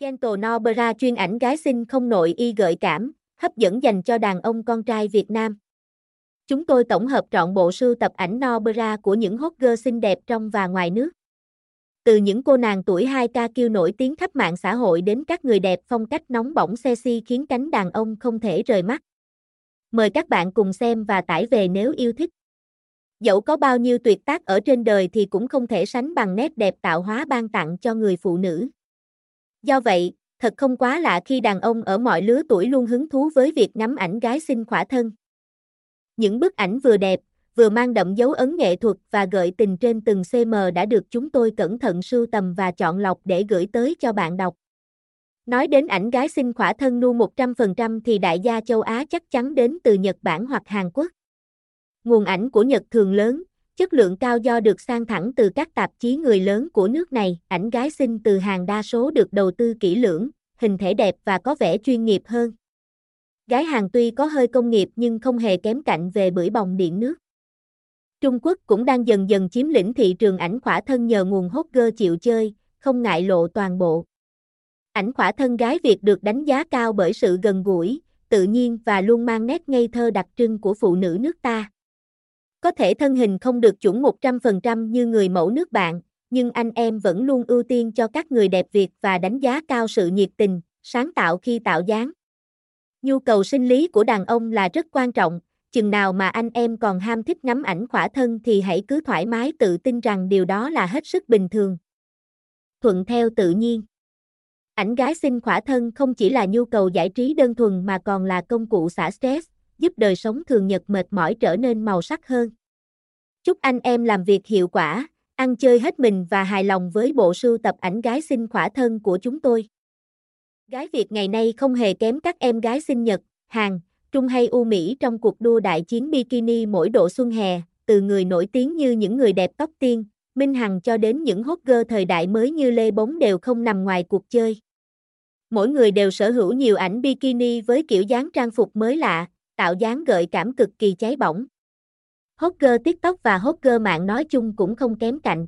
Gento Nobera chuyên ảnh gái xinh không nội y gợi cảm, hấp dẫn dành cho đàn ông con trai Việt Nam. Chúng tôi tổng hợp trọn bộ sưu tập ảnh Nobera của những hot girl xinh đẹp trong và ngoài nước. Từ những cô nàng tuổi 2K kêu nổi tiếng khắp mạng xã hội đến các người đẹp phong cách nóng bỏng sexy khiến cánh đàn ông không thể rời mắt. Mời các bạn cùng xem và tải về nếu yêu thích. Dẫu có bao nhiêu tuyệt tác ở trên đời thì cũng không thể sánh bằng nét đẹp tạo hóa ban tặng cho người phụ nữ. Do vậy, thật không quá lạ khi đàn ông ở mọi lứa tuổi luôn hứng thú với việc ngắm ảnh gái xinh khỏa thân. Những bức ảnh vừa đẹp, vừa mang đậm dấu ấn nghệ thuật và gợi tình trên từng cm đã được chúng tôi cẩn thận sưu tầm và chọn lọc để gửi tới cho bạn đọc. Nói đến ảnh gái xinh khỏa thân nu 100% thì đại gia châu Á chắc chắn đến từ Nhật Bản hoặc Hàn Quốc. Nguồn ảnh của Nhật thường lớn, chất lượng cao do được sang thẳng từ các tạp chí người lớn của nước này, ảnh gái xinh từ hàng đa số được đầu tư kỹ lưỡng, hình thể đẹp và có vẻ chuyên nghiệp hơn. Gái hàng tuy có hơi công nghiệp nhưng không hề kém cạnh về bưởi bồng điện nước. Trung Quốc cũng đang dần dần chiếm lĩnh thị trường ảnh khỏa thân nhờ nguồn hốt gơ chịu chơi, không ngại lộ toàn bộ. Ảnh khỏa thân gái Việt được đánh giá cao bởi sự gần gũi, tự nhiên và luôn mang nét ngây thơ đặc trưng của phụ nữ nước ta. Có thể thân hình không được chuẩn 100% như người mẫu nước bạn, nhưng anh em vẫn luôn ưu tiên cho các người đẹp Việt và đánh giá cao sự nhiệt tình, sáng tạo khi tạo dáng. Nhu cầu sinh lý của đàn ông là rất quan trọng, chừng nào mà anh em còn ham thích ngắm ảnh khỏa thân thì hãy cứ thoải mái tự tin rằng điều đó là hết sức bình thường. Thuận theo tự nhiên. Ảnh gái xinh khỏa thân không chỉ là nhu cầu giải trí đơn thuần mà còn là công cụ xả stress, giúp đời sống thường nhật mệt mỏi trở nên màu sắc hơn. Chúc anh em làm việc hiệu quả, ăn chơi hết mình và hài lòng với bộ sưu tập ảnh gái xinh khỏa thân của chúng tôi. Gái Việt ngày nay không hề kém các em gái sinh Nhật, Hàn, Trung hay U Mỹ trong cuộc đua đại chiến bikini mỗi độ xuân hè, từ người nổi tiếng như những người đẹp tóc tiên, Minh Hằng cho đến những hot girl thời đại mới như Lê Bóng đều không nằm ngoài cuộc chơi. Mỗi người đều sở hữu nhiều ảnh bikini với kiểu dáng trang phục mới lạ, tạo dáng gợi cảm cực kỳ cháy bỏng. Hot TikTok và hot mạng nói chung cũng không kém cạnh.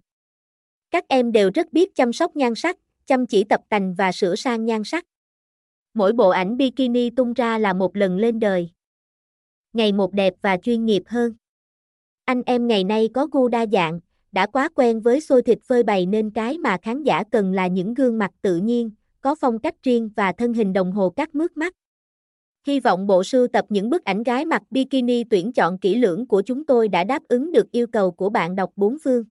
Các em đều rất biết chăm sóc nhan sắc, chăm chỉ tập tành và sửa sang nhan sắc. Mỗi bộ ảnh bikini tung ra là một lần lên đời. Ngày một đẹp và chuyên nghiệp hơn. Anh em ngày nay có gu đa dạng, đã quá quen với xôi thịt phơi bày nên cái mà khán giả cần là những gương mặt tự nhiên, có phong cách riêng và thân hình đồng hồ cắt mướt mắt. Hy vọng bộ sưu tập những bức ảnh gái mặc bikini tuyển chọn kỹ lưỡng của chúng tôi đã đáp ứng được yêu cầu của bạn đọc bốn phương.